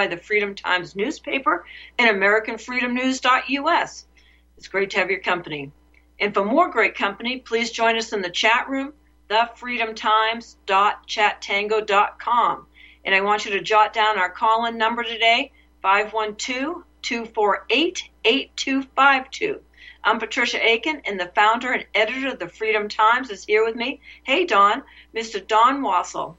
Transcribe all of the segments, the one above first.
by the Freedom Times newspaper and AmericanFreedomNews.us. It's great to have your company. And for more great company, please join us in the chat room, thefreedomtimes.chatango.com. And I want you to jot down our call in number today, 512 248 8252. I'm Patricia Aiken, and the founder and editor of the Freedom Times is here with me. Hey, Don, Mr. Don Wassall.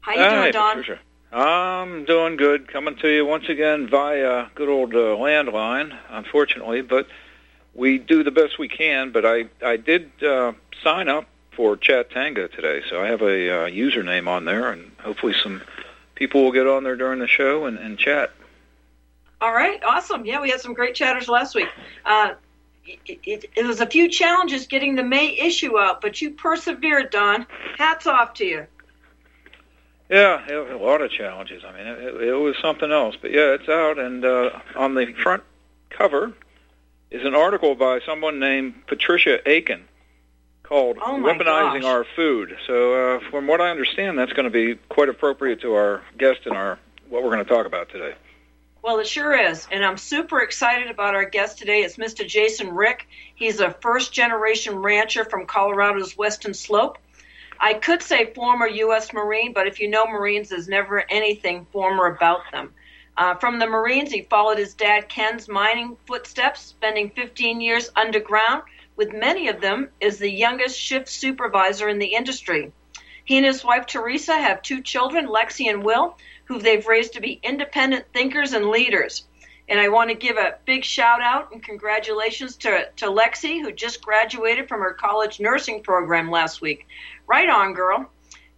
How you Hi, doing, Don? Patricia. I'm doing good. Coming to you once again via good old uh, landline, unfortunately, but we do the best we can. But I I did uh, sign up for Chatango today, so I have a uh, username on there, and hopefully some people will get on there during the show and, and chat. All right, awesome. Yeah, we had some great chatters last week. Uh, it, it, it was a few challenges getting the May issue out, but you persevered, Don. Hats off to you. Yeah, it, a lot of challenges. I mean, it, it was something else. But yeah, it's out, and uh, on the front cover is an article by someone named Patricia Aiken called Oh, "Weaponizing gosh. Our Food." So, uh, from what I understand, that's going to be quite appropriate to our guest and our what we're going to talk about today. Well, it sure is. And I'm super excited about our guest today. It's Mr. Jason Rick. He's a first generation rancher from Colorado's Western Slope. I could say former U.S. Marine, but if you know Marines, there's never anything former about them. Uh, from the Marines, he followed his dad Ken's mining footsteps, spending 15 years underground, with many of them as the youngest shift supervisor in the industry. He and his wife Teresa have two children, Lexi and Will, who they've raised to be independent thinkers and leaders. And I want to give a big shout out and congratulations to, to Lexi, who just graduated from her college nursing program last week. Right on, girl.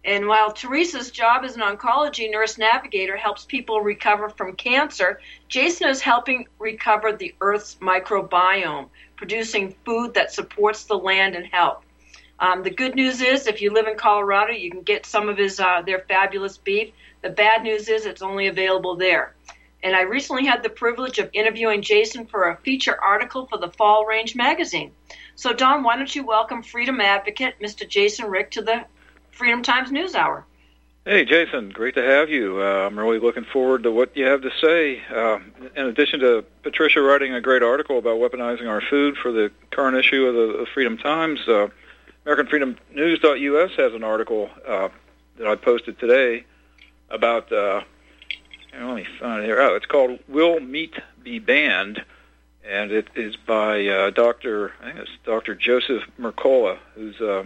And while Teresa's job as an oncology nurse navigator helps people recover from cancer, Jason is helping recover the Earth's microbiome, producing food that supports the land and health. Um, the good news is, if you live in Colorado, you can get some of his uh, their fabulous beef. The bad news is, it's only available there. And I recently had the privilege of interviewing Jason for a feature article for the Fall Range magazine. So, Don, why don't you welcome Freedom Advocate, Mr. Jason Rick, to the Freedom Times News Hour? Hey, Jason, great to have you. Uh, I'm really looking forward to what you have to say. Uh, in addition to Patricia writing a great article about weaponizing our food for the current issue of the, the Freedom Times, uh, AmericanFreedomNews.us has an article uh, that I posted today about. Let me find it here. Oh, it's called "Will Meat Be Banned?" and it is by uh, Dr. I think it's Dr. Joseph Mercola, who's uh,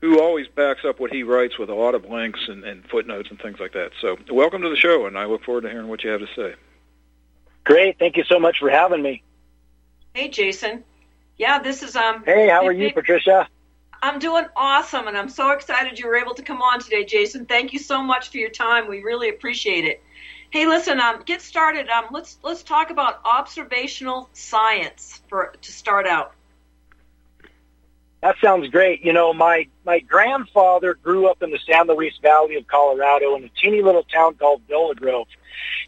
who always backs up what he writes with a lot of links and, and footnotes and things like that. So, welcome to the show, and I look forward to hearing what you have to say. Great. Thank you so much for having me. Hey, Jason. Yeah, this is um. Hey, how are you, big- Patricia? I'm doing awesome, and I'm so excited you were able to come on today, Jason. Thank you so much for your time. We really appreciate it. Hey, listen, um, get started. Um, let's let's talk about observational science for to start out. That sounds great. You know, my my grandfather grew up in the San Luis Valley of Colorado in a teeny little town called Villa Grove,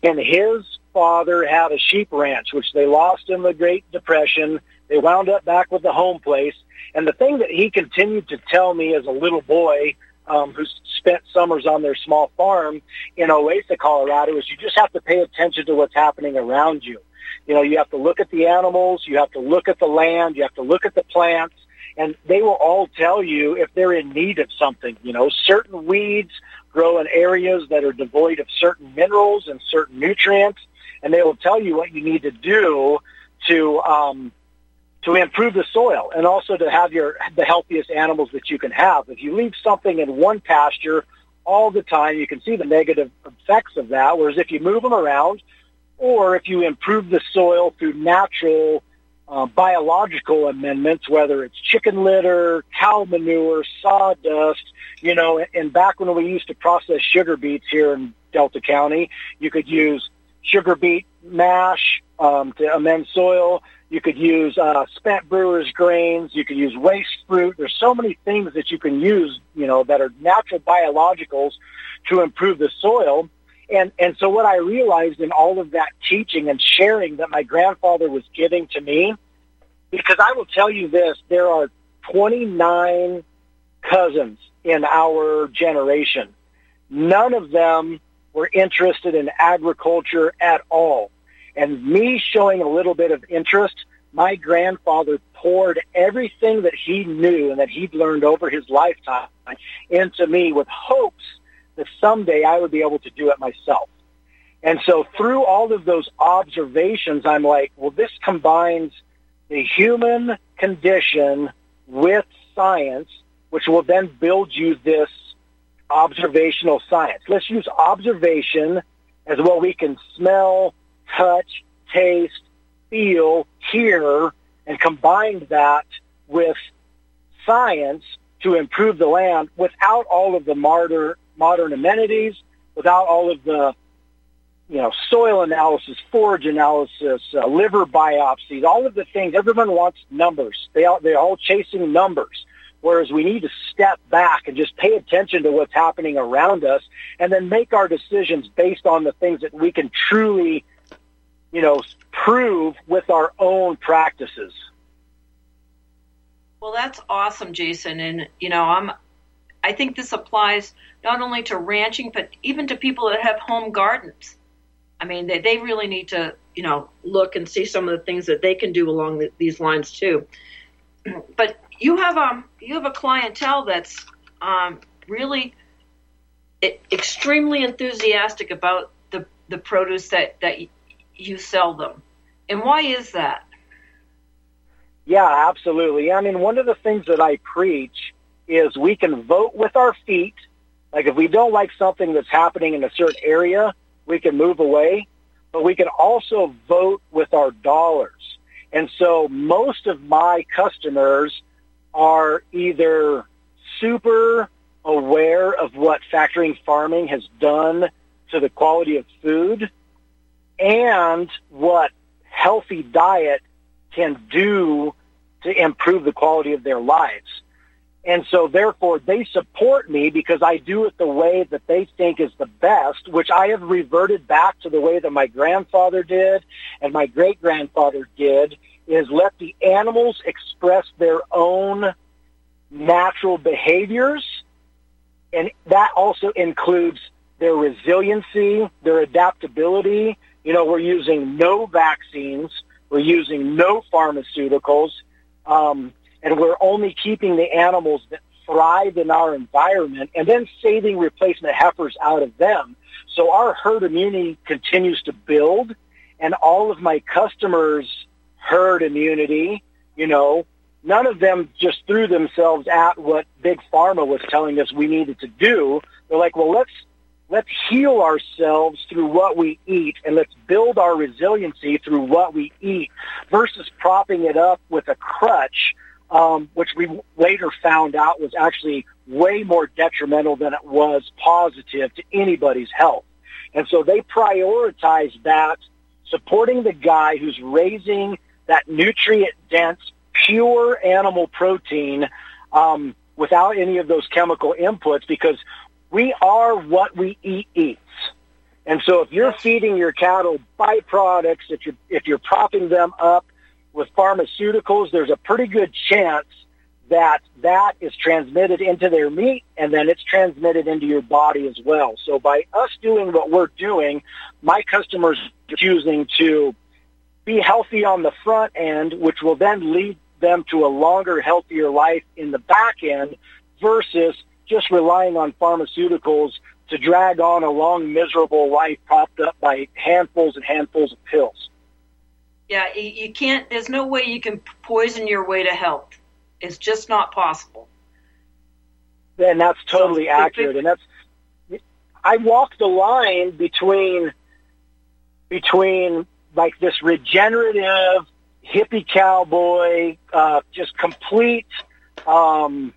and his father had a sheep ranch, which they lost in the Great Depression. They wound up back with the home place, and the thing that he continued to tell me as a little boy um, who spent summers on their small farm in Olathe, Colorado, is you just have to pay attention to what's happening around you. You know, you have to look at the animals, you have to look at the land, you have to look at the plants, and they will all tell you if they're in need of something. You know, certain weeds grow in areas that are devoid of certain minerals and certain nutrients, and they will tell you what you need to do to um, to improve the soil and also to have your the healthiest animals that you can have. If you leave something in one pasture all the time, you can see the negative effects of that. Whereas if you move them around, or if you improve the soil through natural uh, biological amendments, whether it's chicken litter, cow manure, sawdust, you know, and back when we used to process sugar beets here in Delta County, you could use sugar beet mash um, to amend soil. You could use uh, spent brewer's grains. You could use waste fruit. There's so many things that you can use, you know, that are natural biologicals to improve the soil. And and so what I realized in all of that teaching and sharing that my grandfather was giving to me, because I will tell you this, there are 29 cousins in our generation. none of them were interested in agriculture at all. And me showing a little bit of interest, my grandfather poured everything that he knew and that he'd learned over his lifetime into me with hopes that someday I would be able to do it myself. And so through all of those observations, I'm like, well, this combines the human condition with science, which will then build you this observational science. Let's use observation as well we can smell, touch, taste, feel, hear, and combine that with science to improve the land without all of the modern, modern amenities, without all of the you know, soil analysis, forage analysis, uh, liver biopsies, all of the things. Everyone wants numbers. They all, they're all chasing numbers. Whereas we need to step back and just pay attention to what's happening around us and then make our decisions based on the things that we can truly, you know, prove with our own practices. Well, that's awesome, Jason. And, you know, I'm, I think this applies not only to ranching, but even to people that have home gardens I mean, they, they really need to, you know, look and see some of the things that they can do along the, these lines too. But you have um you have a clientele that's um, really extremely enthusiastic about the the produce that that you sell them, and why is that? Yeah, absolutely. I mean, one of the things that I preach is we can vote with our feet. Like if we don't like something that's happening in a certain area, we can move away, but we can also vote with our dollars. And so most of my customers are either super aware of what factory farming has done to the quality of food and what healthy diet can do to improve the quality of their lives. And so therefore they support me because I do it the way that they think is the best, which I have reverted back to the way that my grandfather did and my great grandfather did is let the animals express their own natural behaviors. And that also includes their resiliency, their adaptability. You know, we're using no vaccines. We're using no pharmaceuticals. Um, and we're only keeping the animals that thrive in our environment and then saving replacement heifers out of them. So our herd immunity continues to build and all of my customers' herd immunity, you know, none of them just threw themselves at what Big Pharma was telling us we needed to do. They're like, well, let's let's heal ourselves through what we eat and let's build our resiliency through what we eat versus propping it up with a crutch um, which we later found out was actually way more detrimental than it was positive to anybody's health. And so they prioritized that, supporting the guy who's raising that nutrient-dense, pure animal protein um, without any of those chemical inputs because we are what we eat eats. And so if you're feeding your cattle byproducts, if you're, if you're propping them up with pharmaceuticals, there's a pretty good chance that that is transmitted into their meat and then it's transmitted into your body as well. So by us doing what we're doing, my customers are choosing to be healthy on the front end, which will then lead them to a longer, healthier life in the back end versus just relying on pharmaceuticals to drag on a long, miserable life propped up by handfuls and handfuls of pills. Yeah, you can't. There's no way you can poison your way to health. It's just not possible. And that's totally so, accurate. And that's I walk the line between between like this regenerative hippie cowboy, uh, just complete. Um,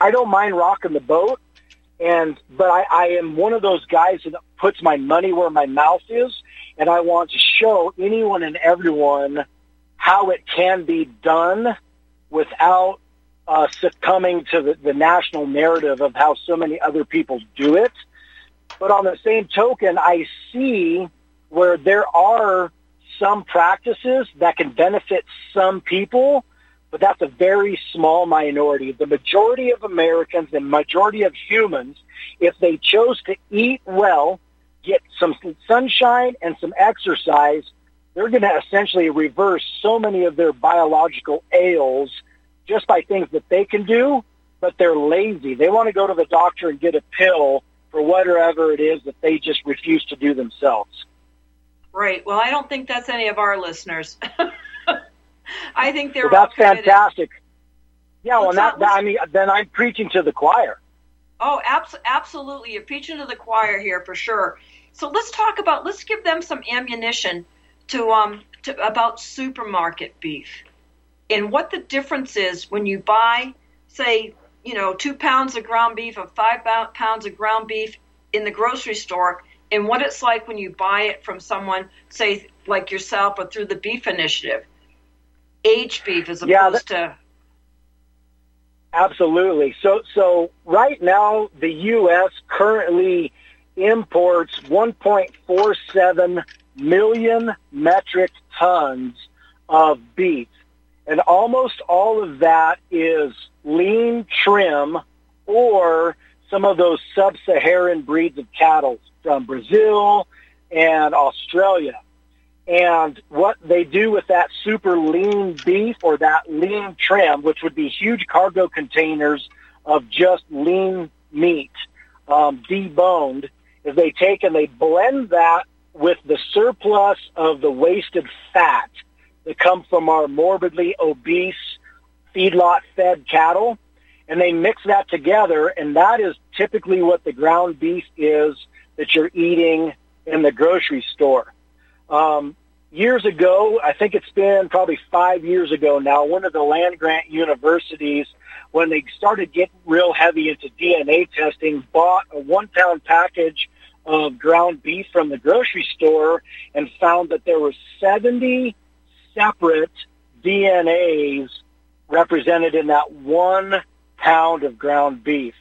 I don't mind rocking the boat, and but I, I am one of those guys that puts my money where my mouth is and I want to show anyone and everyone how it can be done without uh, succumbing to the, the national narrative of how so many other people do it. But on the same token, I see where there are some practices that can benefit some people, but that's a very small minority. The majority of Americans and majority of humans, if they chose to eat well, get some sunshine and some exercise, they're going to essentially reverse so many of their biological ails just by things that they can do, but they're lazy. They want to go to the doctor and get a pill for whatever it is that they just refuse to do themselves. Right. Well, I don't think that's any of our listeners. I think they're well, that's fantastic. Yeah, well, that, that, I mean, then I'm preaching to the choir. Oh, abs- absolutely. You're preaching to the choir here for sure. So let's talk about, let's give them some ammunition to, um, to, about supermarket beef and what the difference is when you buy, say, you know, two pounds of ground beef or five pounds of ground beef in the grocery store and what it's like when you buy it from someone, say, like yourself or through the Beef Initiative aged beef as opposed yeah, that, to Absolutely. So so right now the US currently imports 1.47 million metric tons of beef. And almost all of that is lean trim or some of those sub-Saharan breeds of cattle from Brazil and Australia. And what they do with that super lean beef or that lean trim, which would be huge cargo containers of just lean meat, um, deboned, is they take and they blend that with the surplus of the wasted fat that come from our morbidly obese feedlot fed cattle. And they mix that together, and that is typically what the ground beef is that you're eating in the grocery store. Um, years ago, I think it's been probably five years ago now, one of the land grant universities, when they started getting real heavy into DNA testing, bought a one pound package of ground beef from the grocery store and found that there were 70 separate DNAs represented in that one pound of ground beef.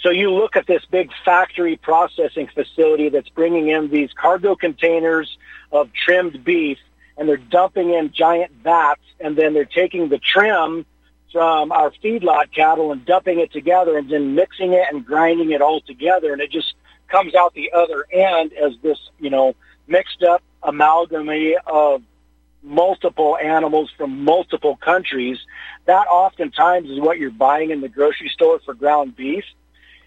So you look at this big factory processing facility that's bringing in these cargo containers of trimmed beef and they're dumping in giant vats and then they're taking the trim from our feedlot cattle and dumping it together and then mixing it and grinding it all together and it just comes out the other end as this, you know, mixed up amalgamy of multiple animals from multiple countries. That oftentimes is what you're buying in the grocery store for ground beef.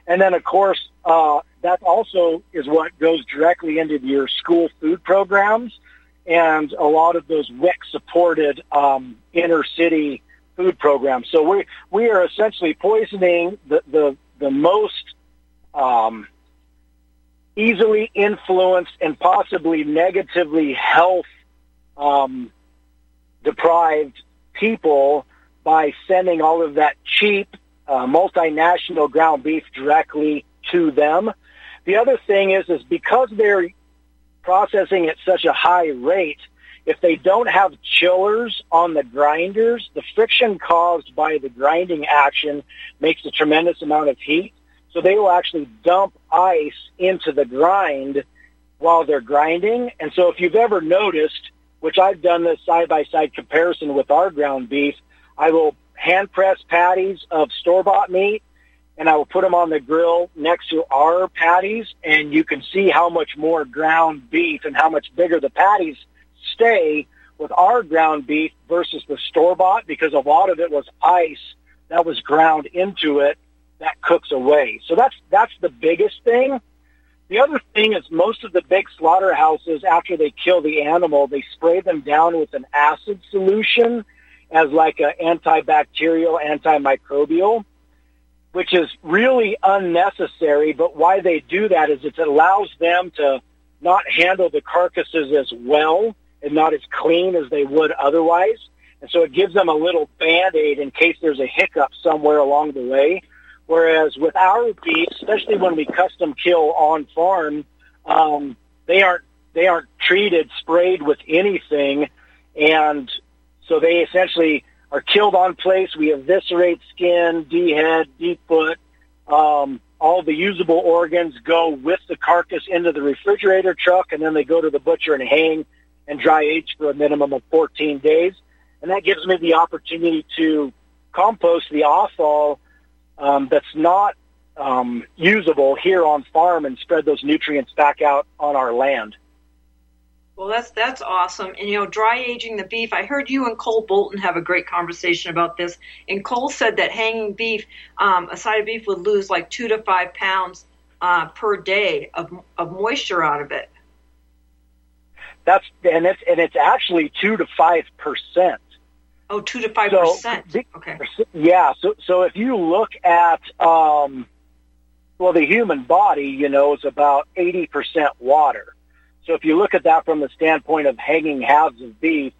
And then, of course, uh, that also is what goes directly into your school food programs and a lot of those WIC-supported um, inner city food programs. So we we are essentially poisoning the the, the most um, easily influenced and possibly negatively health um, deprived people by sending all of that cheap uh, multinational ground beef directly to them. The other thing is, is because they're processing at such a high rate, if they don't have chillers on the grinders, the friction caused by the grinding action makes a tremendous amount of heat. So they will actually dump ice into the grind while they're grinding. And so if you've ever noticed, which I've done this side-by-side comparison with our ground beef, I will hand press patties of store bought meat and I will put them on the grill next to our patties and you can see how much more ground beef and how much bigger the patties stay with our ground beef versus the store bought because a lot of it was ice that was ground into it that cooks away. So that's that's the biggest thing. The other thing is most of the big slaughterhouses after they kill the animal, they spray them down with an acid solution as like an antibacterial, antimicrobial, which is really unnecessary. But why they do that is it allows them to not handle the carcasses as well and not as clean as they would otherwise. And so it gives them a little band-aid in case there's a hiccup somewhere along the way. Whereas with our beef, especially when we custom kill on farm, um, they aren't they aren't treated, sprayed with anything, and so they essentially are killed on place. We eviscerate skin, D-head, D-foot. Um, all the usable organs go with the carcass into the refrigerator truck, and then they go to the butcher and hang and dry age for a minimum of 14 days. and that gives me the opportunity to compost the offal um, that's not um, usable here on farm and spread those nutrients back out on our land. Well, that's that's awesome. And you know, dry aging the beef. I heard you and Cole Bolton have a great conversation about this. And Cole said that hanging beef, um, a side of beef would lose like two to five pounds uh, per day of of moisture out of it. That's and it's and it's actually two to five percent. Oh, two to five so, percent. Okay. Yeah. So so if you look at um, well, the human body, you know, is about eighty percent water. So if you look at that from the standpoint of hanging halves of beef,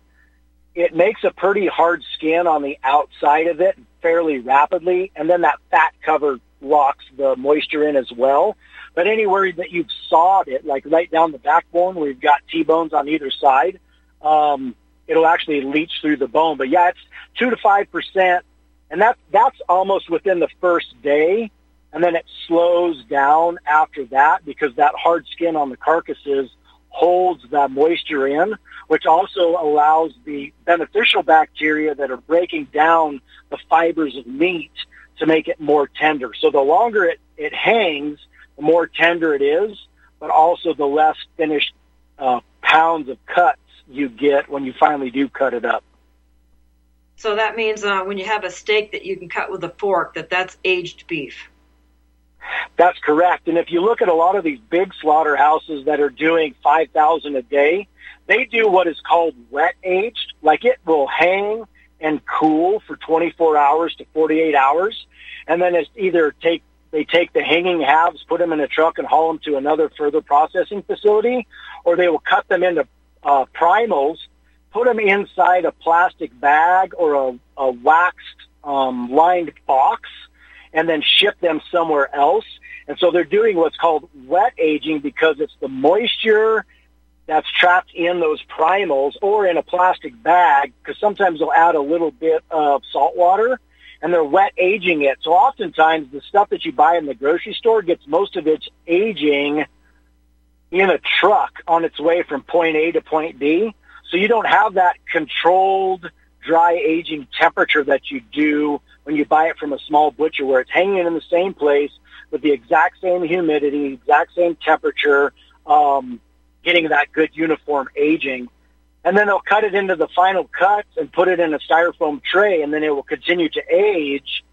it makes a pretty hard skin on the outside of it fairly rapidly, and then that fat cover locks the moisture in as well. But anywhere that you've sawed it, like right down the backbone where you've got T-bones on either side, um, it'll actually leach through the bone. But yeah, it's two to five percent, and that that's almost within the first day, and then it slows down after that because that hard skin on the carcasses holds that moisture in, which also allows the beneficial bacteria that are breaking down the fibers of meat to make it more tender. So the longer it, it hangs, the more tender it is, but also the less finished uh, pounds of cuts you get when you finally do cut it up. So that means uh, when you have a steak that you can cut with a fork, that that's aged beef. That's correct. And if you look at a lot of these big slaughterhouses that are doing 5,000 a day, they do what is called wet aged. Like it will hang and cool for 24 hours to 48 hours. And then it's either take, they take the hanging halves, put them in a truck and haul them to another further processing facility, or they will cut them into uh, primals, put them inside a plastic bag or a, a waxed um, lined box, and then ship them somewhere else. And so they're doing what's called wet aging because it's the moisture that's trapped in those primals or in a plastic bag because sometimes they'll add a little bit of salt water and they're wet aging it. So oftentimes the stuff that you buy in the grocery store gets most of its aging in a truck on its way from point A to point B. So you don't have that controlled dry aging temperature that you do when you buy it from a small butcher where it's hanging in the same place with the exact same humidity, exact same temperature, um, getting that good uniform aging. And then they'll cut it into the final cuts and put it in a styrofoam tray, and then it will continue to age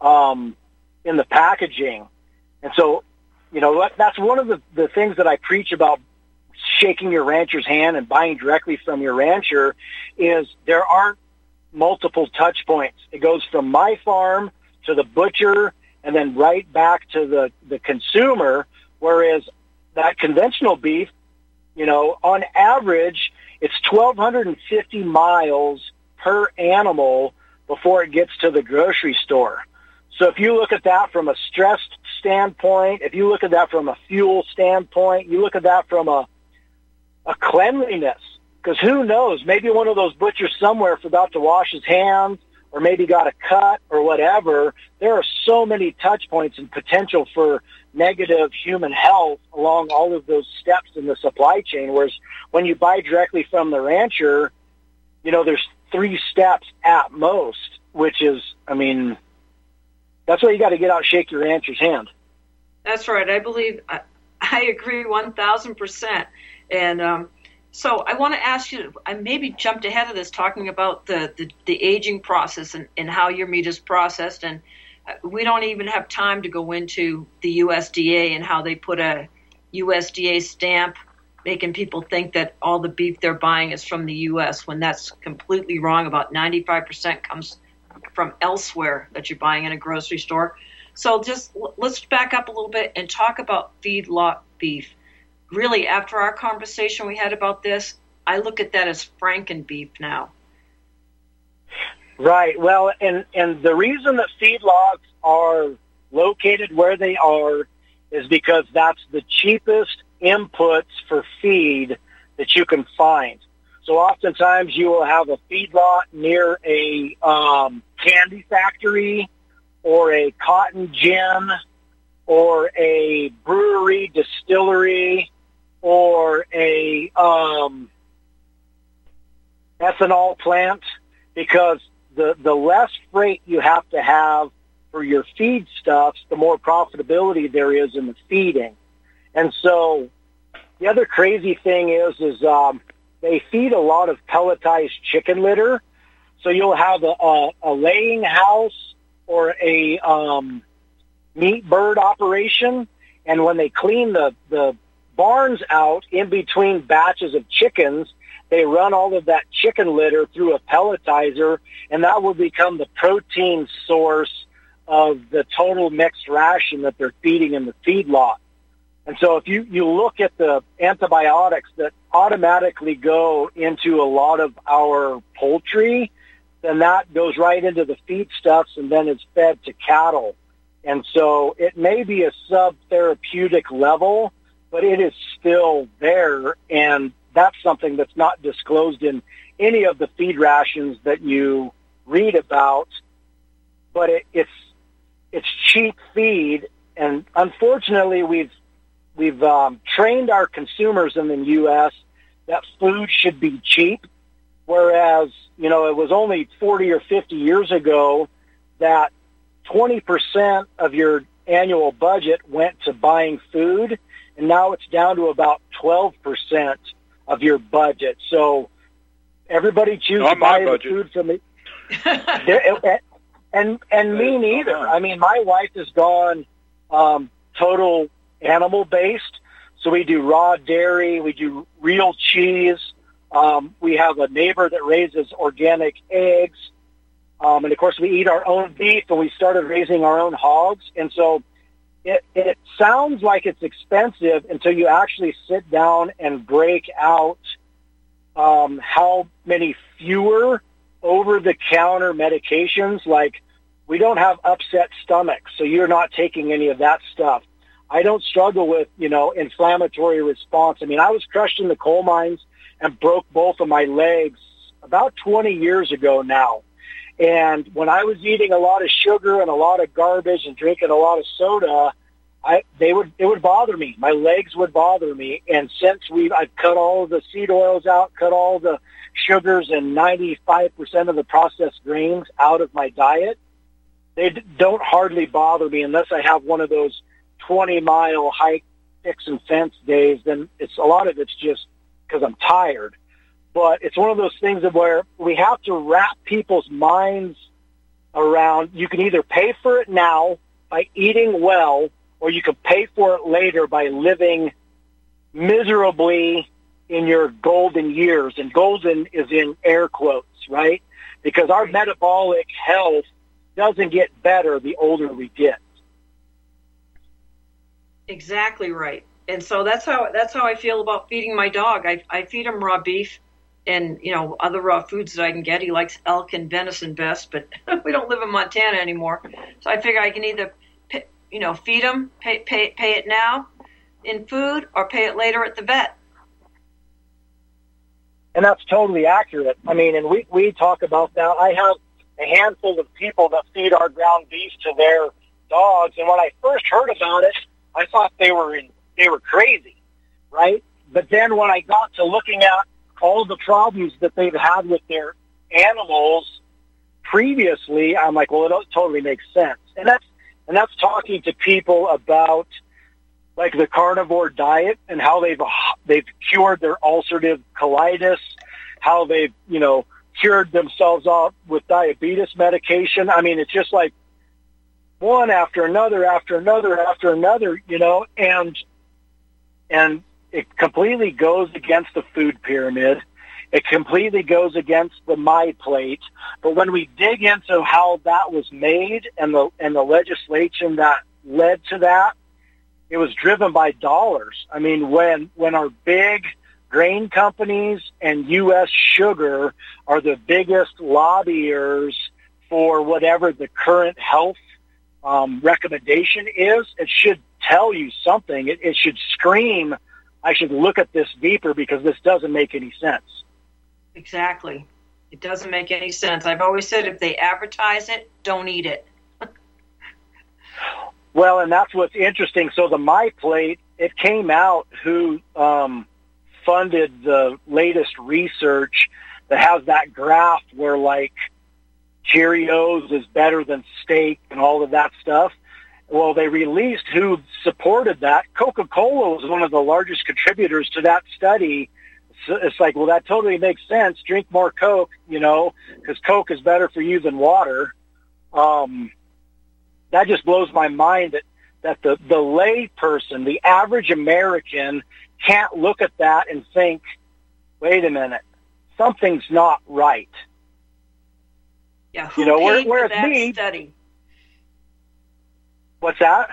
um, in the packaging. And so, you know, that's one of the, the things that I preach about shaking your rancher's hand and buying directly from your rancher is there aren't multiple touch points. It goes from my farm to the butcher and then right back to the, the consumer, whereas that conventional beef, you know, on average, it's 1,250 miles per animal before it gets to the grocery store. So if you look at that from a stress standpoint, if you look at that from a fuel standpoint, you look at that from a, a cleanliness, because who knows, maybe one of those butchers somewhere forgot to wash his hands or maybe got a cut or whatever. There are so many touch points and potential for negative human health along all of those steps in the supply chain. Whereas when you buy directly from the rancher, you know, there's three steps at most, which is, I mean, that's why you got to get out and shake your rancher's hand. That's right. I believe, I, I agree 1000%. And, um, so I want to ask you. I maybe jumped ahead of this, talking about the the, the aging process and, and how your meat is processed, and uh, we don't even have time to go into the USDA and how they put a USDA stamp, making people think that all the beef they're buying is from the U.S. when that's completely wrong. About 95% comes from elsewhere that you're buying in a grocery store. So just let's back up a little bit and talk about feedlot beef really, after our conversation we had about this, I look at that as Franken beef now. Right. Well, and and the reason that feedlots are located where they are is because that's the cheapest inputs for feed that you can find. So oftentimes you will have a feedlot near a um, candy factory or a cotton gin or a brewery, distillery, or a um, ethanol plant, because the, the less freight you have to have for your feedstuffs, the more profitability there is in the feeding. And so the other crazy thing is, is um, they feed a lot of pelletized chicken litter. So you'll have a, a, a laying house or a um, meat bird operation, and when they clean the the barns out in between batches of chickens, they run all of that chicken litter through a pelletizer, and that will become the protein source of the total mixed ration that they're feeding in the feedlot. And so if you, you look at the antibiotics that automatically go into a lot of our poultry, then that goes right into the feedstuffs and then is fed to cattle. And so it may be a sub-therapeutic level, but it is still there. And that's something that's not disclosed in any of the feed rations that you read about. But it, it's, it's cheap feed. And unfortunately, we've we've um, trained our consumers in the U.S. that food should be cheap, whereas you know it was only 40 or 50 years ago that 20% of your annual budget went to buying food, and now it's down to about 12% of your budget. So everybody chooses to buy the food from me. and and me neither. I mean, my wife has gone um, total animal based. So we do raw dairy, we do real cheese. Um, we have a neighbor that raises organic eggs. Um, and of course, we eat our own beef, and we started raising our own hogs. And so it, it sounds like it's expensive until you actually sit down and break out um, how many fewer over-the-counter medications. Like we don't have upset stomachs, so you're not taking any of that stuff. I don't struggle with, you know, inflammatory response. I mean, I was crushed in the coal mines and broke both of my legs about 20 years ago now. And when I was eating a lot of sugar and a lot of garbage and drinking a lot of soda, I they would it would bother me. My legs would bother me. And since we I've cut all the seed oils out, cut all the sugars and 95% of the processed grains out of my diet, they don't hardly bother me unless I have one of those 20 mile hike, fix and fence days, then it's a lot of it's just because I'm tired. But it's one of those things of where we have to wrap people's minds around. You can either pay for it now by eating well, or you can pay for it later by living miserably in your golden years. And golden is in air quotes, right? Because our metabolic health doesn't get better the older we get. Exactly right. And so that's how that's how I feel about feeding my dog. I I feed him raw beef and you know other raw foods that I can get. He likes elk and venison best, but we don't live in Montana anymore, so I figure I can either you know feed him, pay pay pay it now in food, or pay it later at the vet. And that's totally accurate. I mean, and we we talk about that. I have a handful of people that feed our ground beef to their dogs, and when I first heard about it, I thought they were in, they were crazy, right? But then when I got to looking at all the problems that they've had with their animals previously, I'm like, well, it totally makes sense. And that's and that's talking to people about like the carnivore diet and how they've they've cured their ulcerative colitis, how they've you know cured themselves off with diabetes medication. I mean, it's just like one after another after another after another, you know, and and it completely goes against the food pyramid. It completely goes against the my plate. But when we dig into how that was made and the and the legislation that led to that, it was driven by dollars. I mean, when when our big grain companies and U.S. sugar are the biggest lobbyers for whatever the current health um, recommendation is, it should tell you something. It, it should scream, I should look at this deeper because this doesn't make any sense. Exactly. It doesn't make any sense. I've always said if they advertise it, don't eat it. well, and that's what's interesting. So the My Plate, it came out who um, funded the latest research that has that graph where like Cheerios is better than steak and all of that stuff. Well, they released who supported that. Coca-Cola was one of the largest contributors to that study. So it's like, well, that totally makes sense. Drink more Coke, you know, because Coke is better for you than water. Um, that just blows my mind that, that the, the lay person, the average American can't look at that and think, wait a minute, something's not right. Yeah, who you know, paid where, for that me, study? What's that?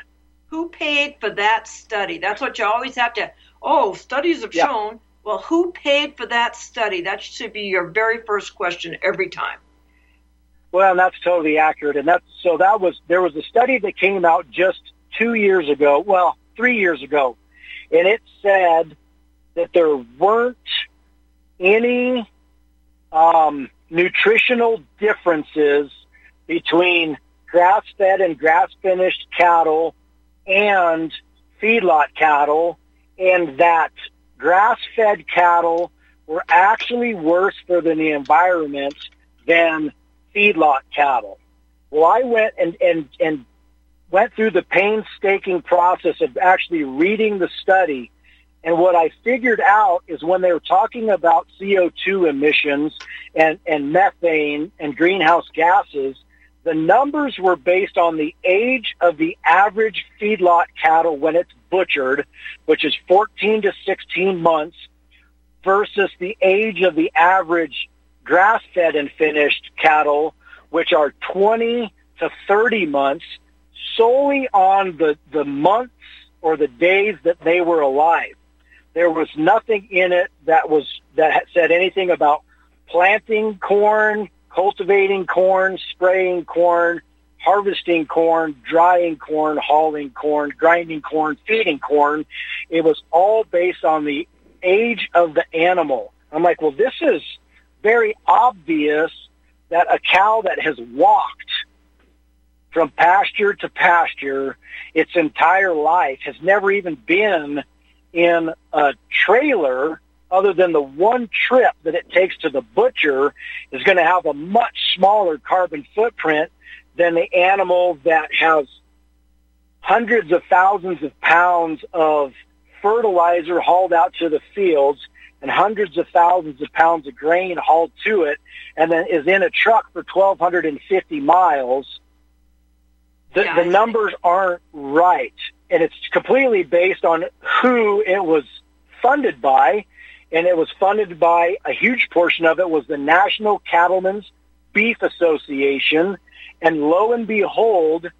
Who paid for that study? That's what you always have to. Oh, studies have yeah. shown. Well, who paid for that study? That should be your very first question every time. Well, that's totally accurate, and that's so. That was there was a study that came out just two years ago. Well, three years ago, and it said that there weren't any um, nutritional differences between grass-fed and grass-finished cattle and feedlot cattle, and that grass-fed cattle were actually worse for the environment than feedlot cattle. Well, I went and, and, and went through the painstaking process of actually reading the study. And what I figured out is when they were talking about CO2 emissions and, and methane and greenhouse gases, the numbers were based on the age of the average feedlot cattle when it's butchered, which is 14 to 16 months, versus the age of the average grass-fed and finished cattle, which are 20 to 30 months, solely on the, the months or the days that they were alive. There was nothing in it that was that said anything about planting corn, cultivating corn, spraying corn, harvesting corn, drying corn, hauling corn, grinding corn, feeding corn. It was all based on the age of the animal. I'm like, well, this is very obvious that a cow that has walked from pasture to pasture its entire life has never even been in a trailer other than the one trip that it takes to the butcher is going to have a much smaller carbon footprint than the animal that has hundreds of thousands of pounds of fertilizer hauled out to the fields and hundreds of thousands of pounds of grain hauled to it and then is in a truck for 1,250 miles. The, yeah, the numbers aren't right. And it's completely based on who it was funded by and it was funded by a huge portion of it was the National Cattlemen's Beef Association, and lo and behold,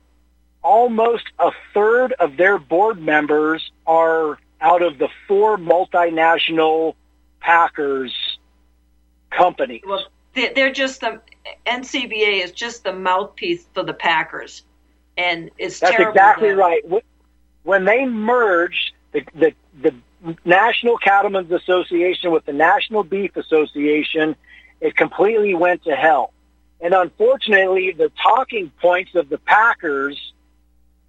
almost a third of their board members are out of the four multinational packers companies. Well, they're just the NCBA is just the mouthpiece for the Packers, and it's that's exactly right. When they merged, the the the National Cattlemen's Association with the National Beef Association, it completely went to hell. And unfortunately, the talking points of the Packers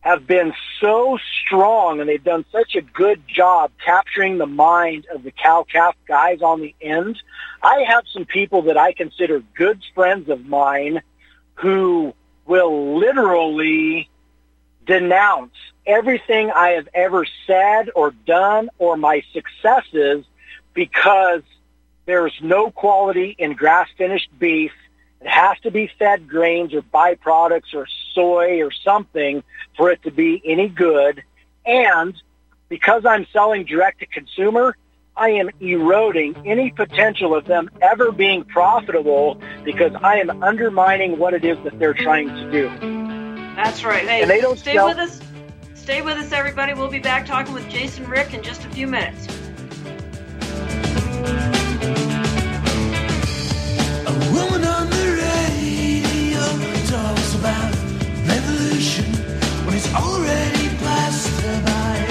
have been so strong and they've done such a good job capturing the mind of the cow-calf guys on the end. I have some people that I consider good friends of mine who will literally denounce everything I have ever said or done or my successes because there's no quality in grass-finished beef. It has to be fed grains or byproducts or soy or something for it to be any good. And because I'm selling direct to consumer, I am eroding any potential of them ever being profitable because I am undermining what it is that they're trying to do. That's right. Hey, and they don't stay sell- with us. Stay with us, everybody. We'll be back talking with Jason Rick in just a few minutes. A woman on the radio talks about revolution when it's already passed by.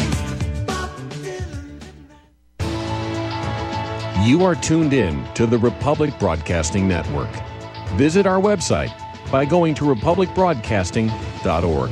You are tuned in to the Republic Broadcasting Network. Visit our website by going to republicbroadcasting.org.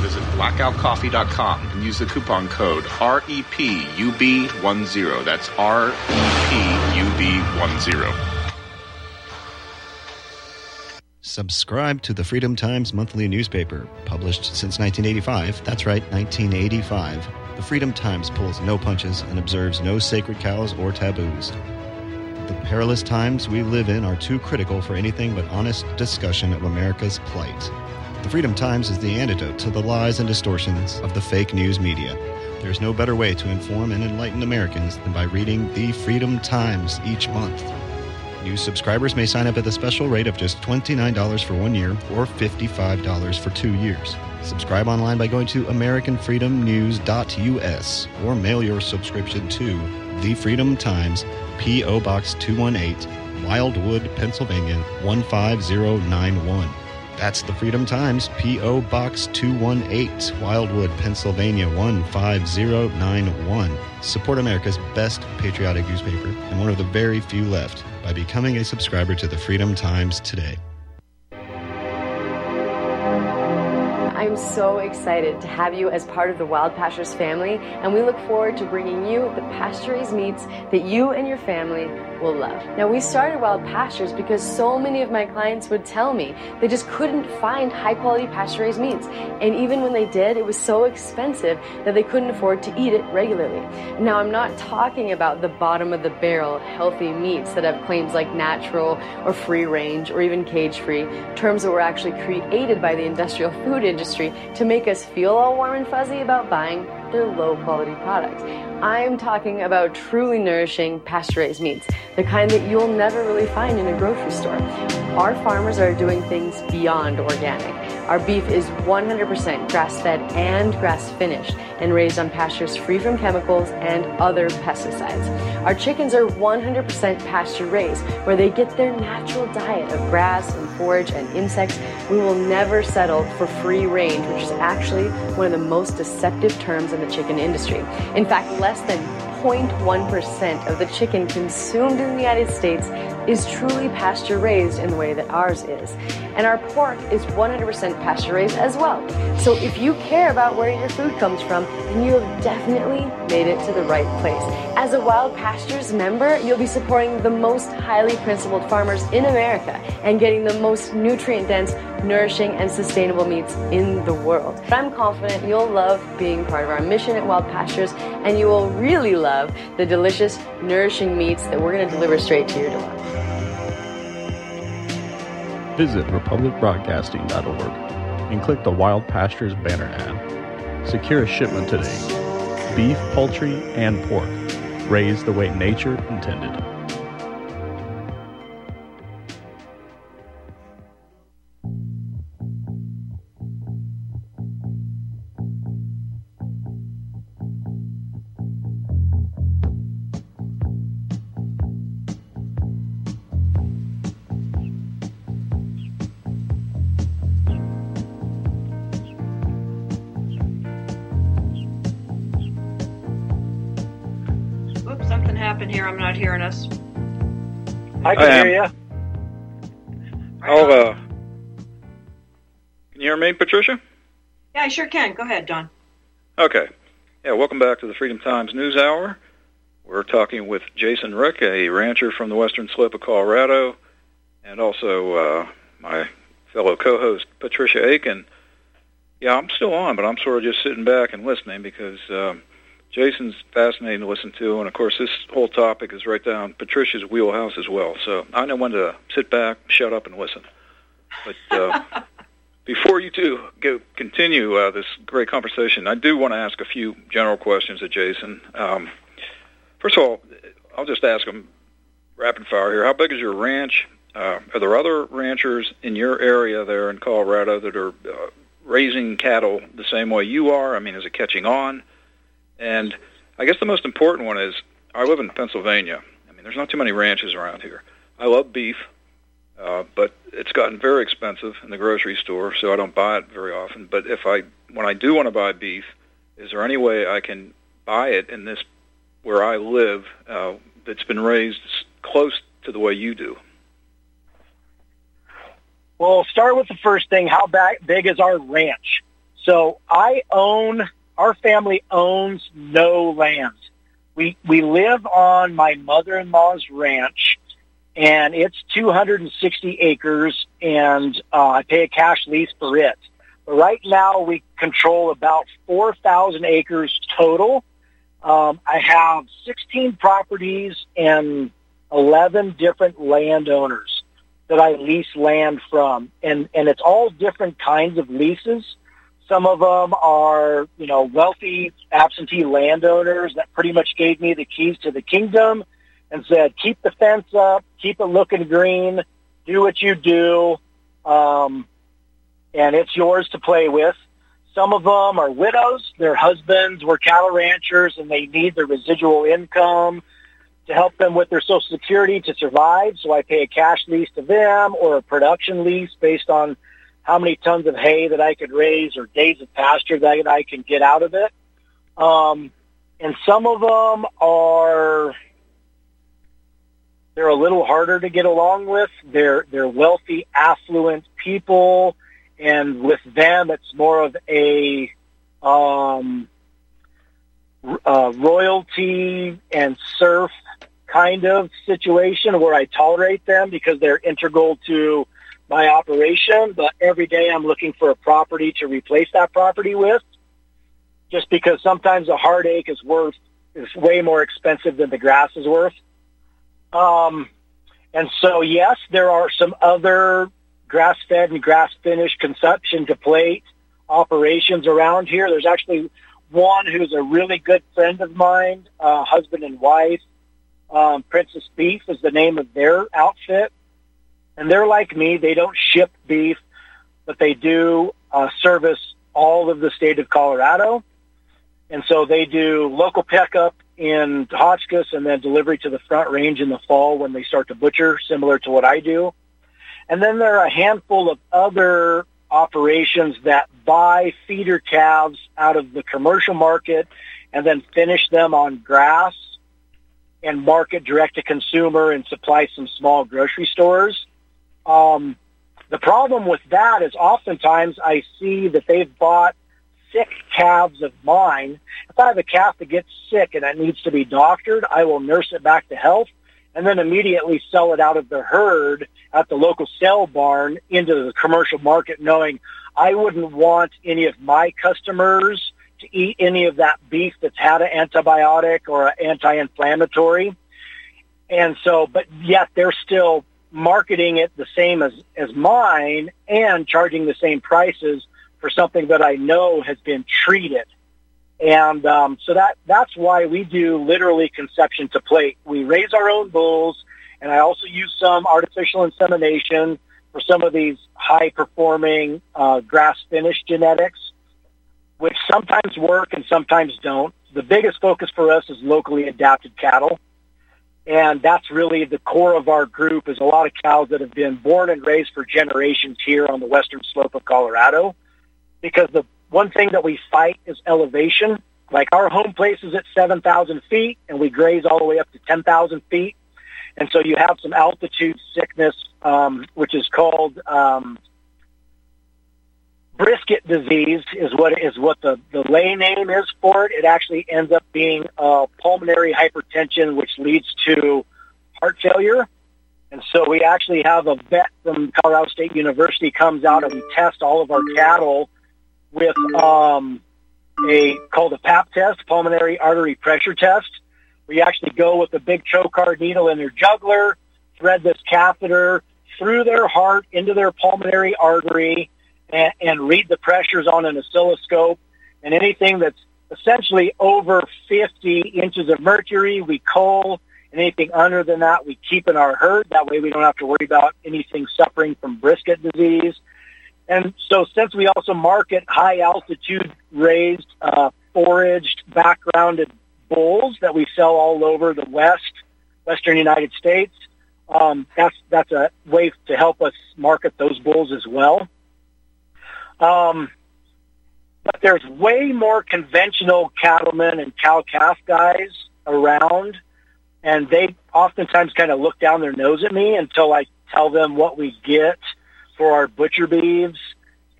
Visit blackoutcoffee.com and use the coupon code REPUB10. That's REPUB10. Subscribe to the Freedom Times monthly newspaper, published since 1985. That's right, 1985. The Freedom Times pulls no punches and observes no sacred cows or taboos. The perilous times we live in are too critical for anything but honest discussion of America's plight. The Freedom Times is the antidote to the lies and distortions of the fake news media. There's no better way to inform and enlighten Americans than by reading the Freedom Times each month. New subscribers may sign up at the special rate of just $29 for one year or $55 for two years. Subscribe online by going to AmericanFreedomNews.us or mail your subscription to The Freedom Times, P.O. Box 218, Wildwood, Pennsylvania 15091. That's the Freedom Times, P.O. Box 218, Wildwood, Pennsylvania 15091. Support America's best patriotic newspaper and one of the very few left by becoming a subscriber to the Freedom Times today. I'm so excited to have you as part of the Wild Pastures family, and we look forward to bringing you the Pastures meats that you and your family will love. Now, we started Wild Pastures because so many of my clients would tell me they just couldn't find high quality pasture raised meats. And even when they did, it was so expensive that they couldn't afford to eat it regularly. Now, I'm not talking about the bottom of the barrel healthy meats that have claims like natural or free range or even cage free, terms that were actually created by the industrial food industry to make us feel all warm and fuzzy about buying their low quality products. I'm talking about truly nourishing pasture raised meats, the kind that you'll never really find in a grocery store. Our farmers are doing things beyond organic. Our beef is 100% grass fed and grass finished and raised on pastures free from chemicals and other pesticides. Our chickens are 100% pasture raised, where they get their natural diet of grass and forage and insects. We will never settle for free range, which is actually one of the most deceptive terms in the chicken industry. In fact, less than 0.1% of the chicken consumed in the United States is truly pasture raised in the way that ours is. And our pork is 100% pasture raised as well. So if you care about where your food comes from, then you have definitely made it to the right place. As a Wild Pastures member, you'll be supporting the most highly principled farmers in America and getting the most nutrient dense, nourishing, and sustainable meats in the world. I'm confident you'll love being part of our mission at Wild Pastures and you will really love the delicious, nourishing meats that we're going to deliver straight to your door. Visit republicbroadcasting.org and click the Wild Pastures banner ad. Secure a shipment today. Beef, poultry, and pork, raised the way nature intended. I can I am. hear you. Oh, uh, can you hear me, Patricia? Yeah, I sure can. Go ahead, Don. Okay. Yeah, welcome back to the Freedom Times News Hour. We're talking with Jason Rick, a rancher from the western slope of Colorado, and also uh, my fellow co-host Patricia Aiken. Yeah, I'm still on, but I'm sort of just sitting back and listening because um, Jason's fascinating to listen to, and of course this whole topic is right down Patricia's wheelhouse as well. So I know when to sit back, shut up, and listen. But uh, before you two go continue uh, this great conversation, I do want to ask a few general questions of Jason. Um, first of all, I'll just ask him rapid fire here. How big is your ranch? Uh, are there other ranchers in your area there in Colorado that are uh, raising cattle the same way you are? I mean, is it catching on? And I guess the most important one is I live in Pennsylvania. I mean, there's not too many ranches around here. I love beef. Uh, but it's gotten very expensive in the grocery store, so I don't buy it very often. But if I, when I do want to buy beef, is there any way I can buy it in this where I live uh, that's been raised close to the way you do? Well, start with the first thing. How big is our ranch? So I own, our family owns no land. We, we live on my mother-in-law's ranch and it's 260 acres, and uh, I pay a cash lease for it. But right now, we control about 4,000 acres total. Um, I have 16 properties and 11 different landowners that I lease land from, and and it's all different kinds of leases. Some of them are, you know, wealthy absentee landowners that pretty much gave me the keys to the kingdom and said, keep the fence up, keep it looking green, do what you do, um, and it's yours to play with. Some of them are widows. Their husbands were cattle ranchers, and they need the residual income to help them with their Social Security to survive. So I pay a cash lease to them or a production lease based on how many tons of hay that I could raise or days of pasture that I can get out of it. Um, and some of them are they're a little harder to get along with. They're they're wealthy, affluent people, and with them, it's more of a um, uh, royalty and serf kind of situation where I tolerate them because they're integral to my operation. But every day, I'm looking for a property to replace that property with, just because sometimes a heartache is worth is way more expensive than the grass is worth. Um, and so, yes, there are some other grass-fed and grass-finished consumption to plate operations around here. There's actually one who's a really good friend of mine, uh, husband and wife. Um, Princess Beef is the name of their outfit. And they're like me. They don't ship beef, but they do uh, service all of the state of Colorado. And so they do local pickup in Hotchkiss and then delivery to the front range in the fall when they start to butcher, similar to what I do. And then there are a handful of other operations that buy feeder calves out of the commercial market and then finish them on grass and market direct to consumer and supply some small grocery stores. Um, the problem with that is oftentimes I see that they've bought sick calves of mine, if I have a calf that gets sick and it needs to be doctored, I will nurse it back to health and then immediately sell it out of the herd at the local sale barn into the commercial market knowing I wouldn't want any of my customers to eat any of that beef that's had an antibiotic or an anti-inflammatory. And so, but yet they're still marketing it the same as, as mine and charging the same prices for something that I know has been treated. And um, so that that's why we do literally conception to plate. We raise our own bulls, and I also use some artificial insemination for some of these high performing uh, grass finished genetics, which sometimes work and sometimes don't. The biggest focus for us is locally adapted cattle. And that's really the core of our group is a lot of cows that have been born and raised for generations here on the western slope of Colorado because the one thing that we fight is elevation. Like our home place is at 7,000 feet and we graze all the way up to 10,000 feet. And so you have some altitude sickness, um, which is called um, brisket disease is what is what the, the lay name is for it. It actually ends up being uh, pulmonary hypertension, which leads to heart failure. And so we actually have a vet from Colorado State University comes out and we test all of our cattle with um, a called a PAP test, pulmonary artery pressure test. We actually go with a big trocar needle in their jugular, thread this catheter, through their heart into their pulmonary artery and, and read the pressures on an oscilloscope. And anything that's essentially over 50 inches of mercury, we cull. And anything under than that, we keep in our herd. That way we don't have to worry about anything suffering from brisket disease. And so since we also market high altitude raised, uh, foraged, backgrounded bulls that we sell all over the West, Western United States, um, that's, that's a way to help us market those bulls as well. Um, but there's way more conventional cattlemen and cow-calf guys around, and they oftentimes kind of look down their nose at me until I tell them what we get for our butcher beeves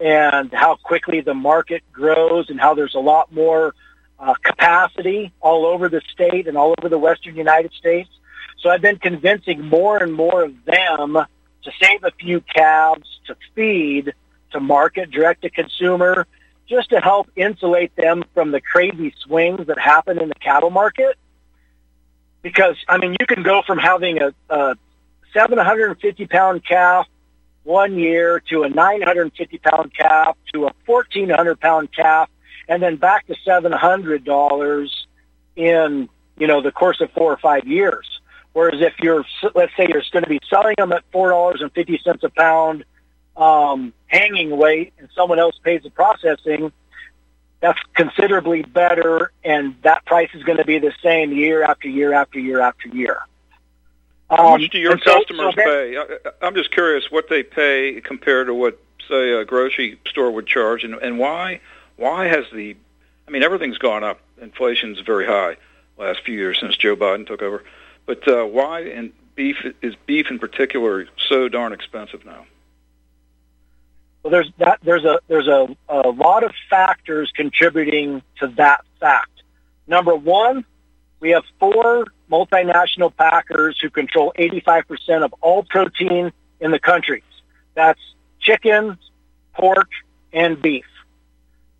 and how quickly the market grows and how there's a lot more uh, capacity all over the state and all over the western United States. So I've been convincing more and more of them to save a few calves to feed, to market direct to consumer, just to help insulate them from the crazy swings that happen in the cattle market. Because, I mean, you can go from having a, a 750 pound calf one year to a 950 pound calf to a 1400 pound calf and then back to $700 in, you know, the course of four or five years. Whereas if you're, let's say you're going to be selling them at $4.50 a pound, um, hanging weight and someone else pays the processing, that's considerably better and that price is going to be the same year after year after year after year. How much um, do your customers so pay? I, am just curious what they pay compared to what, say, a grocery store would charge, and, and why why has the I mean everything's gone up. Inflation's very high last few years since Joe Biden took over. But uh, why and beef is beef in particular so darn expensive now? Well, there's that there's a there's a, a lot of factors contributing to that fact. Number one, we have four multinational packers who control 85% of all protein in the country. That's chicken, pork, and beef.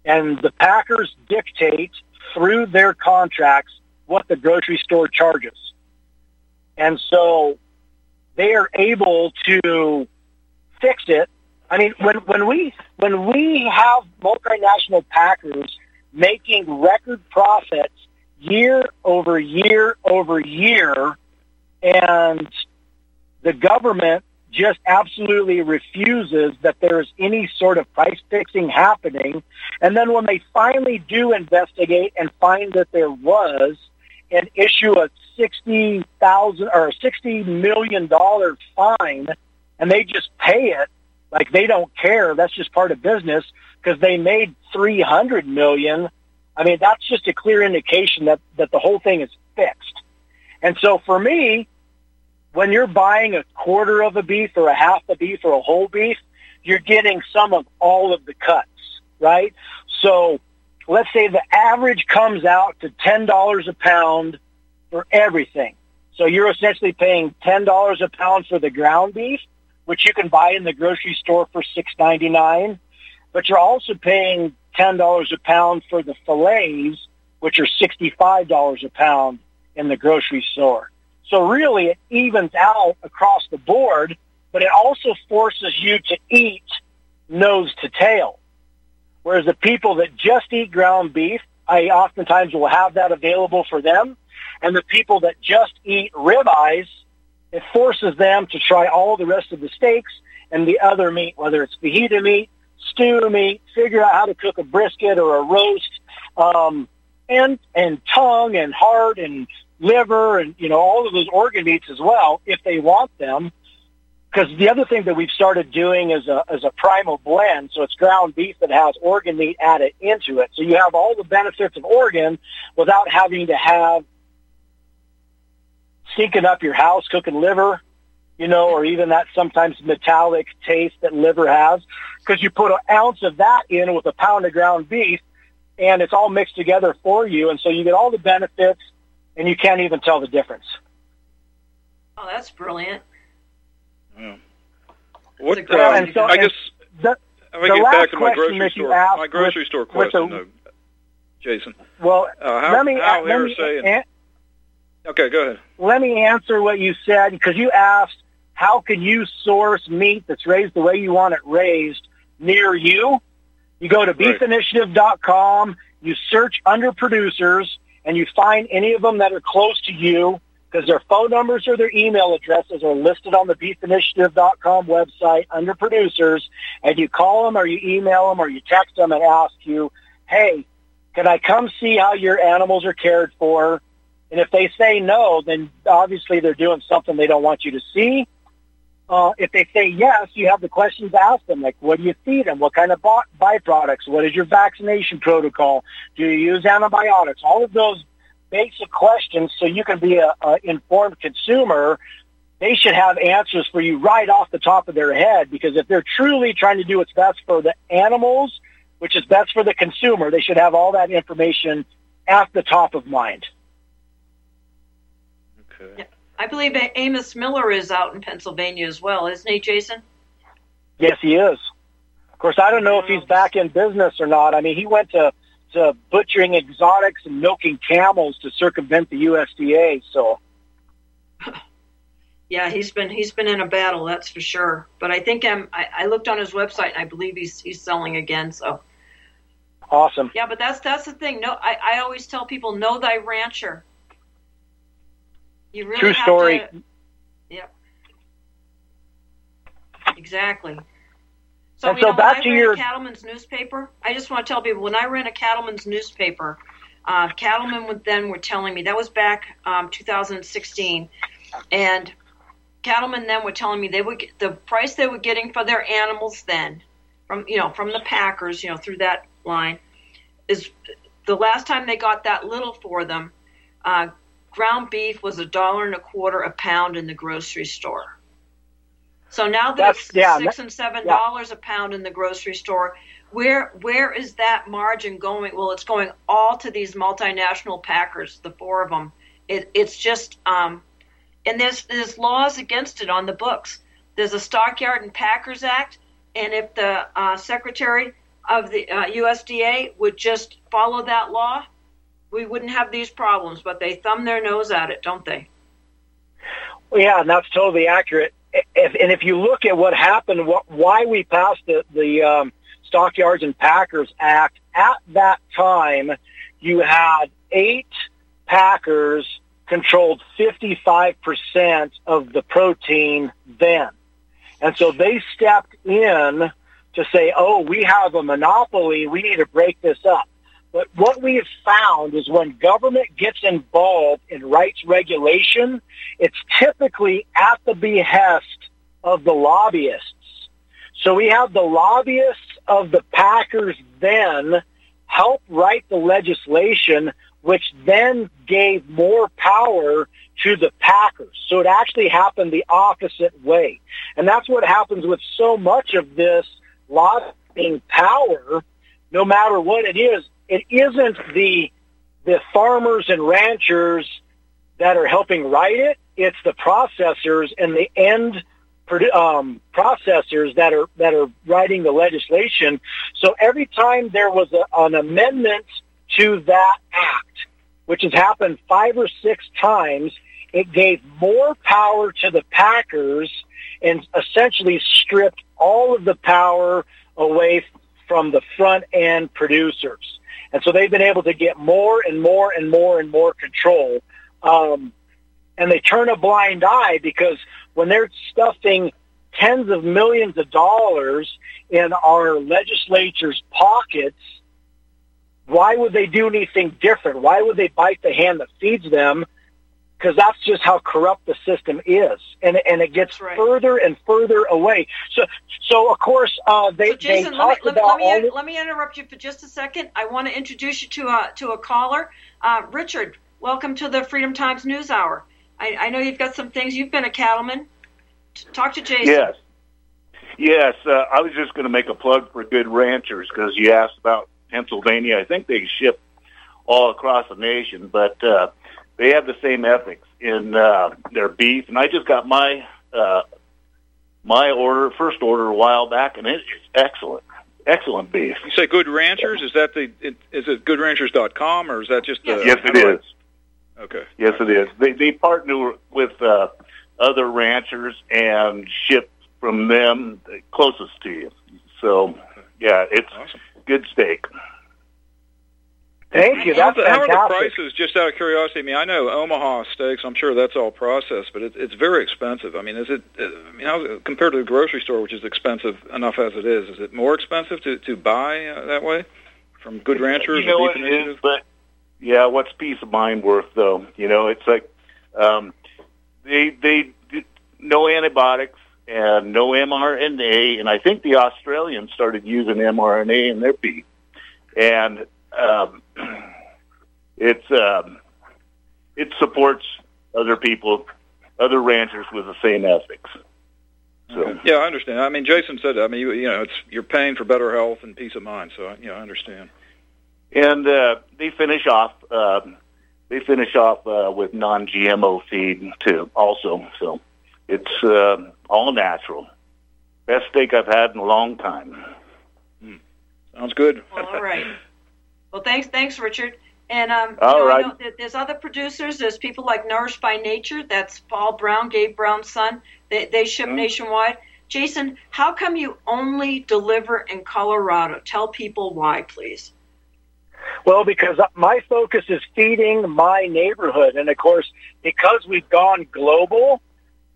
And the packers dictate through their contracts what the grocery store charges. And so they are able to fix it. I mean, when, when we when we have multinational packers making record profits year over year over year, and the government just absolutely refuses that there's any sort of price fixing happening. And then when they finally do investigate and find that there was, and issue a sixty thousand or sixty million dollar fine, and they just pay it like they don't care. That's just part of business because they made three hundred million I mean, that's just a clear indication that, that the whole thing is fixed. And so for me, when you're buying a quarter of a beef or a half a beef or a whole beef, you're getting some of all of the cuts, right? So let's say the average comes out to $10 a pound for everything. So you're essentially paying $10 a pound for the ground beef, which you can buy in the grocery store for $6.99, but you're also paying $10 a pound for the fillets, which are $65 a pound in the grocery store. So really it evens out across the board, but it also forces you to eat nose to tail. Whereas the people that just eat ground beef, I oftentimes will have that available for them. And the people that just eat ribeyes, it forces them to try all the rest of the steaks and the other meat, whether it's fajita meat, stew meat, figure out how to cook a brisket or a roast, um, and and tongue and heart and liver and you know all of those organ meats as well if they want them. Because the other thing that we've started doing is a is a primal blend, so it's ground beef that has organ meat added into it. So you have all the benefits of organ without having to have stinking up your house cooking liver you know, or even that sometimes metallic taste that liver has, because you put an ounce of that in with a pound of ground beef, and it's all mixed together for you, and so you get all the benefits, and you can't even tell the difference. Oh, that's brilliant. Yeah. What? Uh, so, I guess. The, I get back to my grocery store. My grocery with, store question, the, uh, Jason. Well, uh, how, let me how let me, and, Okay, go ahead. Let me answer what you said because you asked how can you source meat that's raised the way you want it raised near you? You go to beefinitiative.com, you search under producers, and you find any of them that are close to you because their phone numbers or their email addresses are listed on the beefinitiative.com website under producers, and you call them or you email them or you text them and ask you, hey, can I come see how your animals are cared for? And if they say no, then obviously they're doing something they don't want you to see. Uh, if they say yes, you have the questions to ask them, like what do you feed them? What kind of byproducts? What is your vaccination protocol? Do you use antibiotics? All of those basic questions so you can be a, a informed consumer. They should have answers for you right off the top of their head because if they're truly trying to do what's best for the animals, which is best for the consumer, they should have all that information at the top of mind. Okay. I believe Amos Miller is out in Pennsylvania as well, isn't he, Jason? Yes, he is. Of course, I don't know if he's back in business or not. I mean, he went to to butchering exotics and milking camels to circumvent the USDA. So, yeah, he's been he's been in a battle, that's for sure. But I think I'm, I, I looked on his website and I believe he's he's selling again. So, awesome. Yeah, but that's that's the thing. No, I, I always tell people know thy rancher. You really True story. To, yeah. Exactly. So, and you know, back when to your a cattleman's newspaper, I just want to tell people when I ran a cattleman's newspaper, uh, cattlemen would then were telling me that was back um, 2016, and cattlemen then were telling me they would get the price they were getting for their animals then from you know from the packers you know through that line is the last time they got that little for them uh, ground beef was a dollar and a quarter a pound in the grocery store so now that That's- it's yeah, six that- and seven yeah. dollars a pound in the grocery store, where where is that margin going? Well, it's going all to these multinational packers, the four of them. It, it's just um, and there's there's laws against it on the books. There's a Stockyard and Packers Act, and if the uh, Secretary of the uh, USDA would just follow that law, we wouldn't have these problems. But they thumb their nose at it, don't they? Yeah, and that's totally accurate. If, and if you look at what happened, what, why we passed the, the um, Stockyards and Packers Act, at that time, you had eight packers controlled 55% of the protein then. And so they stepped in to say, oh, we have a monopoly. We need to break this up. But what we have found is when government gets involved in rights regulation, it's typically at the behest of the lobbyists. So we have the lobbyists of the Packers then help write the legislation, which then gave more power to the Packers. So it actually happened the opposite way. And that's what happens with so much of this lobbying power, no matter what it is. It isn't the the farmers and ranchers that are helping write it. It's the processors and the end um, processors that are that are writing the legislation. So every time there was a, an amendment to that act, which has happened five or six times, it gave more power to the Packers and essentially stripped all of the power away from the front end producers. And so they've been able to get more and more and more and more control. Um, and they turn a blind eye because when they're stuffing tens of millions of dollars in our legislature's pockets, why would they do anything different? Why would they bite the hand that feeds them? Because that's just how corrupt the system is, and and it gets right. further and further away. So, so of course, uh, they So Jason, they let me, talked let, me, about let, me, all in- the- let me interrupt you for just a second. I want to introduce you to a to a caller, uh, Richard. Welcome to the Freedom Times News Hour. I, I know you've got some things. You've been a cattleman. Talk to Jason. Yes. Yes, uh, I was just going to make a plug for Good Ranchers because you asked about Pennsylvania. I think they ship all across the nation, but uh, they have the same ethics in uh, their beef. And I just got my uh, my order, first order, a while back, and it is excellent, excellent beef. You say Good Ranchers? Is that the? is it GoodRanchers.com or is that just the? Yes, it is. Okay. Yes, it is. They they partner with uh, other ranchers and ship from them closest to you. So, yeah, it's Awesome. good steak. Thank you. How, That's the- how are the prices? Just out of curiosity, I mean, I know Omaha steaks. I'm sure that's all processed, but it, it's very expensive. I mean, is it? uh, I mean, how, compared to the grocery store, which is expensive enough as it is, is it more expensive to to buy uh, that way from Good Ranchers you know what it is, but yeah, what's peace of mind worth though? You know, it's like um, they they no antibiotics and no mRNA, and I think the Australians started using mRNA in their beef, and um, it's um, it supports other people, other ranchers with the same ethics. So. Yeah, I understand. I mean, Jason said, that. I mean, you, you know, it's you're paying for better health and peace of mind. So, you know, I understand. and uh, they finish off um, they finish off uh, with non-GMO feed too, also. So it's uh, all natural. Best steak I've had in a long time. Sounds good. All right. Well, thanks, thanks, Richard. And um, All you know, right. I know that there's other producers. There's people like Nourished by Nature. That's Paul Brown, Gabe Brown's son. They they ship Mm-hmm. nationwide. Jason, how come you only deliver in Colorado? Tell people why, please. Well, because my focus is feeding my neighborhood. And of course, because we've gone global,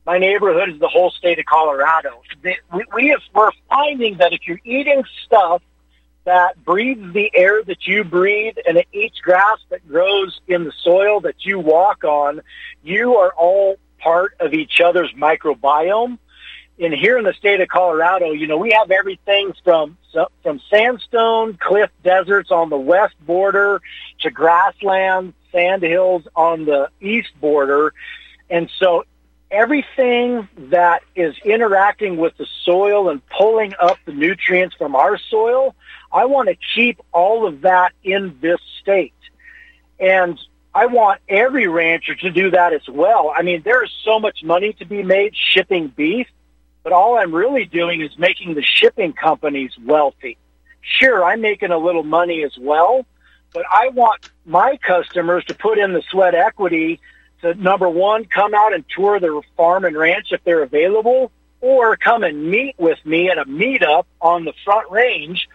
my neighborhood is the whole state of Colorado. We, we have, we're finding that if you're eating stuff that breathes the air that you breathe and it eats grass that grows in the soil that you walk on, you are all part of each other's microbiome. And here in the state of Colorado, you know, we have everything from from sandstone cliff deserts on the west border to grassland, sand hills on the east border. And so everything that is interacting with the soil and pulling up the nutrients from our soil, I want to keep all of that in this state. And I want every rancher to do that as well. I mean, there is so much money to be made shipping beef, but all I'm really doing is making the shipping companies wealthy. Sure, I'm making a little money as well, but I want my customers to put in the sweat equity to number one, come out and tour their farm and ranch if they're available, or come and meet with me at a meetup on the front range.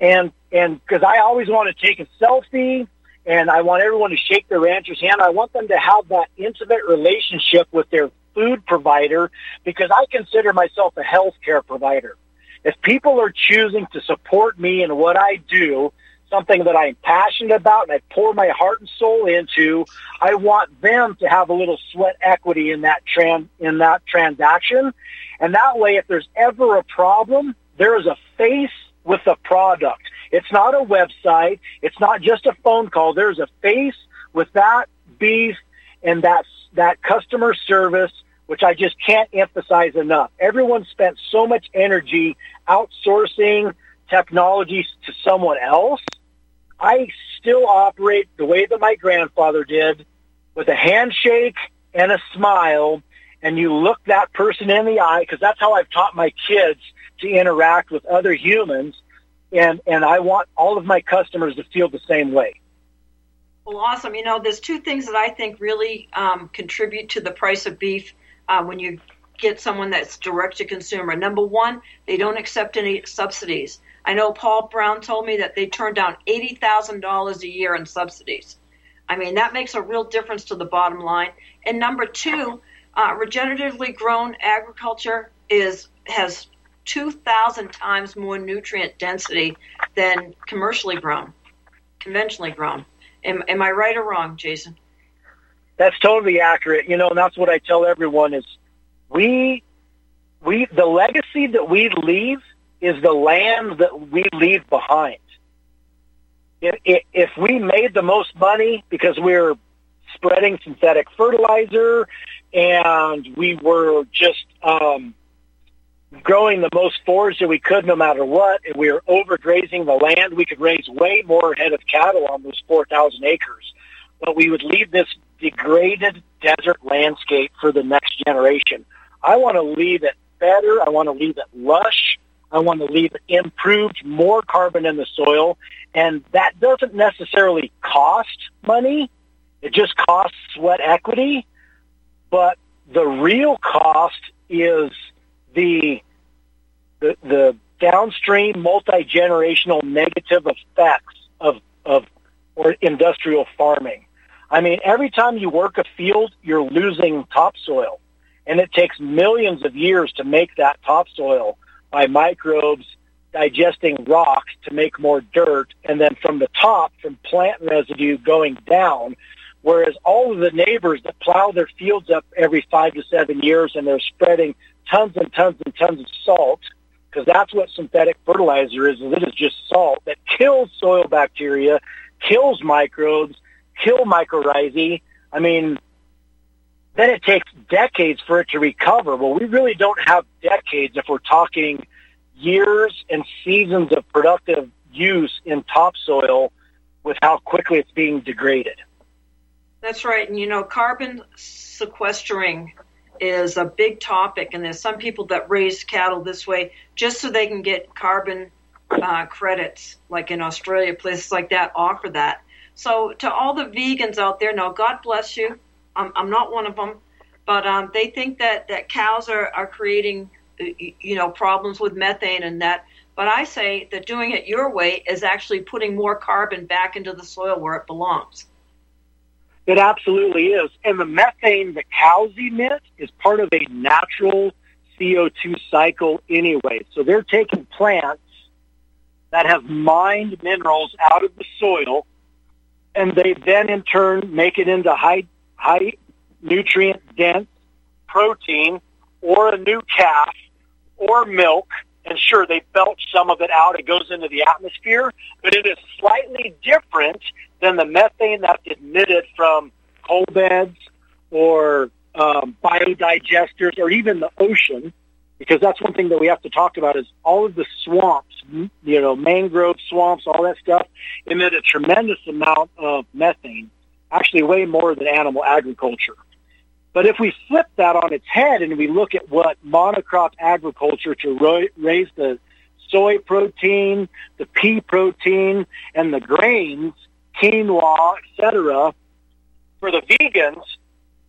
And, and because I always want to take a selfie and I want everyone to shake their rancher's hand. I want them to have that intimate relationship with their food provider because I consider myself a healthcare provider. If people are choosing to support me in what I do, something that I'm passionate about and I pour my heart and soul into, I want them to have a little sweat equity in that tran- in that transaction. And that way if there's ever a problem, there is a face with the product. It's not a website. It's not just a phone call. There's a face with that beef and that that customer service, which I just can't emphasize enough. Everyone spent so much energy outsourcing technologies to someone else. I still operate the way that my grandfather did, with a handshake and a smile, and you look that person in the eye because that's how I've taught my kids to interact with other humans and and I want all of my customers to feel the same way. Well, awesome. You know, there's two things that I think really um, contribute to the price of beef uh, when you get someone that's direct to consumer. Number one, they don't accept any subsidies. I know Paul Brown told me that they turn down eighty thousand dollars a year in subsidies. I mean, that makes a real difference to the bottom line. And number two, uh, regeneratively grown agriculture is has 2,000 times more nutrient density than commercially grown, conventionally grown. Am, am I right or wrong, Jason? That's totally accurate. You know, and that's what I tell everyone is we, we, the legacy that we leave is the land that we leave behind. If, if we made the most money because we we're spreading synthetic fertilizer and we were just, um, growing the most forage that we could no matter what, and we were overgrazing the land, we could raise way more head of cattle on those 4,000 acres. But we would leave this degraded desert landscape for the next generation. I want to leave it better. I want to leave it lush. I want to leave it improved, more carbon in the soil. And that doesn't necessarily cost money. It just costs sweat equity. But the real cost is the the, the downstream multi generational negative effects of of or industrial farming. I mean, every time you work a field, you're losing topsoil, and it takes millions of years to make that topsoil by microbes digesting rocks to make more dirt, and then from the top, from plant residue going down. Whereas all of the neighbors that plow their fields up every five to seven years and they're spreading tons and tons and tons of salt, because that's what synthetic fertilizer is, is it is just salt that kills soil bacteria, kills microbes, kill mycorrhizae. I mean, then it takes decades for it to recover. Well, we really don't have decades if we're talking years and seasons of productive use in topsoil with how quickly it's being degraded. That's right. And you know, carbon sequestering is a big topic, and there's some people that raise cattle this way just so they can get carbon uh, credits, like in Australia, places like that offer that. So, to all the vegans out there, now God bless you. I'm, I'm not one of them, but um, they think that, that cows are, are creating you know problems with methane and that but i say that doing it your way is actually putting more carbon back into the soil where it belongs it absolutely is and the methane that cows emit is part of a natural co2 cycle anyway so they're taking plants that have mined minerals out of the soil and they then in turn make it into high high nutrient dense protein or a new calf or milk. And sure, they belch some of it out. It goes into the atmosphere, but it is slightly different than the methane that's emitted from coal beds or um, biodigesters or even the ocean, because that's one thing that we have to talk about is all of the swamps, you know, mangrove swamps, all that stuff emit a tremendous amount of methane, actually way more than animal agriculture. But if we flip that on its head and we look at what monocrop agriculture to ro- raise the soy protein, the pea protein, and the grains, quinoa, etc., for the vegans,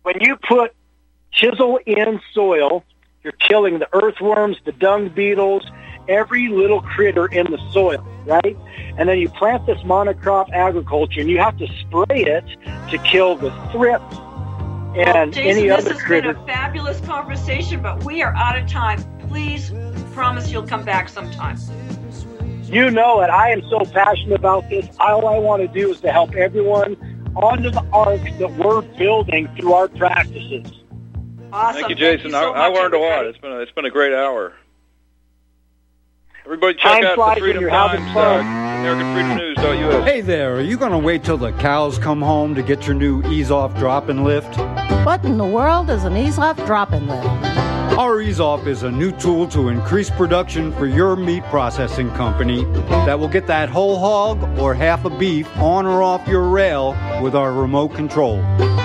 when you put chisel in soil, you're killing the earthworms, the dung beetles, every little critter in the soil, right? And then you plant this monocrop agriculture and you have to spray it to kill the thrips and Jason, any this has critter. been a fabulous conversation, but we are out of time. Please promise you'll come back sometime. You know it. I am so passionate about this. All I want to do is to help everyone onto the ark that we're building through our practices. Awesome. Thank you, Jason. so I, I much, learned a lot. It's been a, it's been a great hour. Everybody, check Time out the Freedom Times, fun. Uh, AmericanFreedomNews.us. Hey there, are you going to wait till the cows come home to get your new ease off drop and lift? What in the world is an ease off drop and lift? Our ease off is a new tool to increase production for your meat processing company that will get that whole hog or half a beef on or off your rail with our remote control.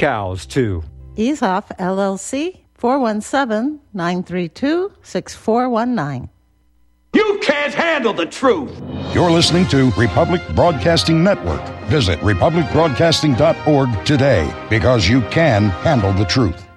Cows, too. Ease LLC 417 932 6419. You can't handle the truth. You're listening to Republic Broadcasting Network. Visit republicbroadcasting.org today because you can handle the truth.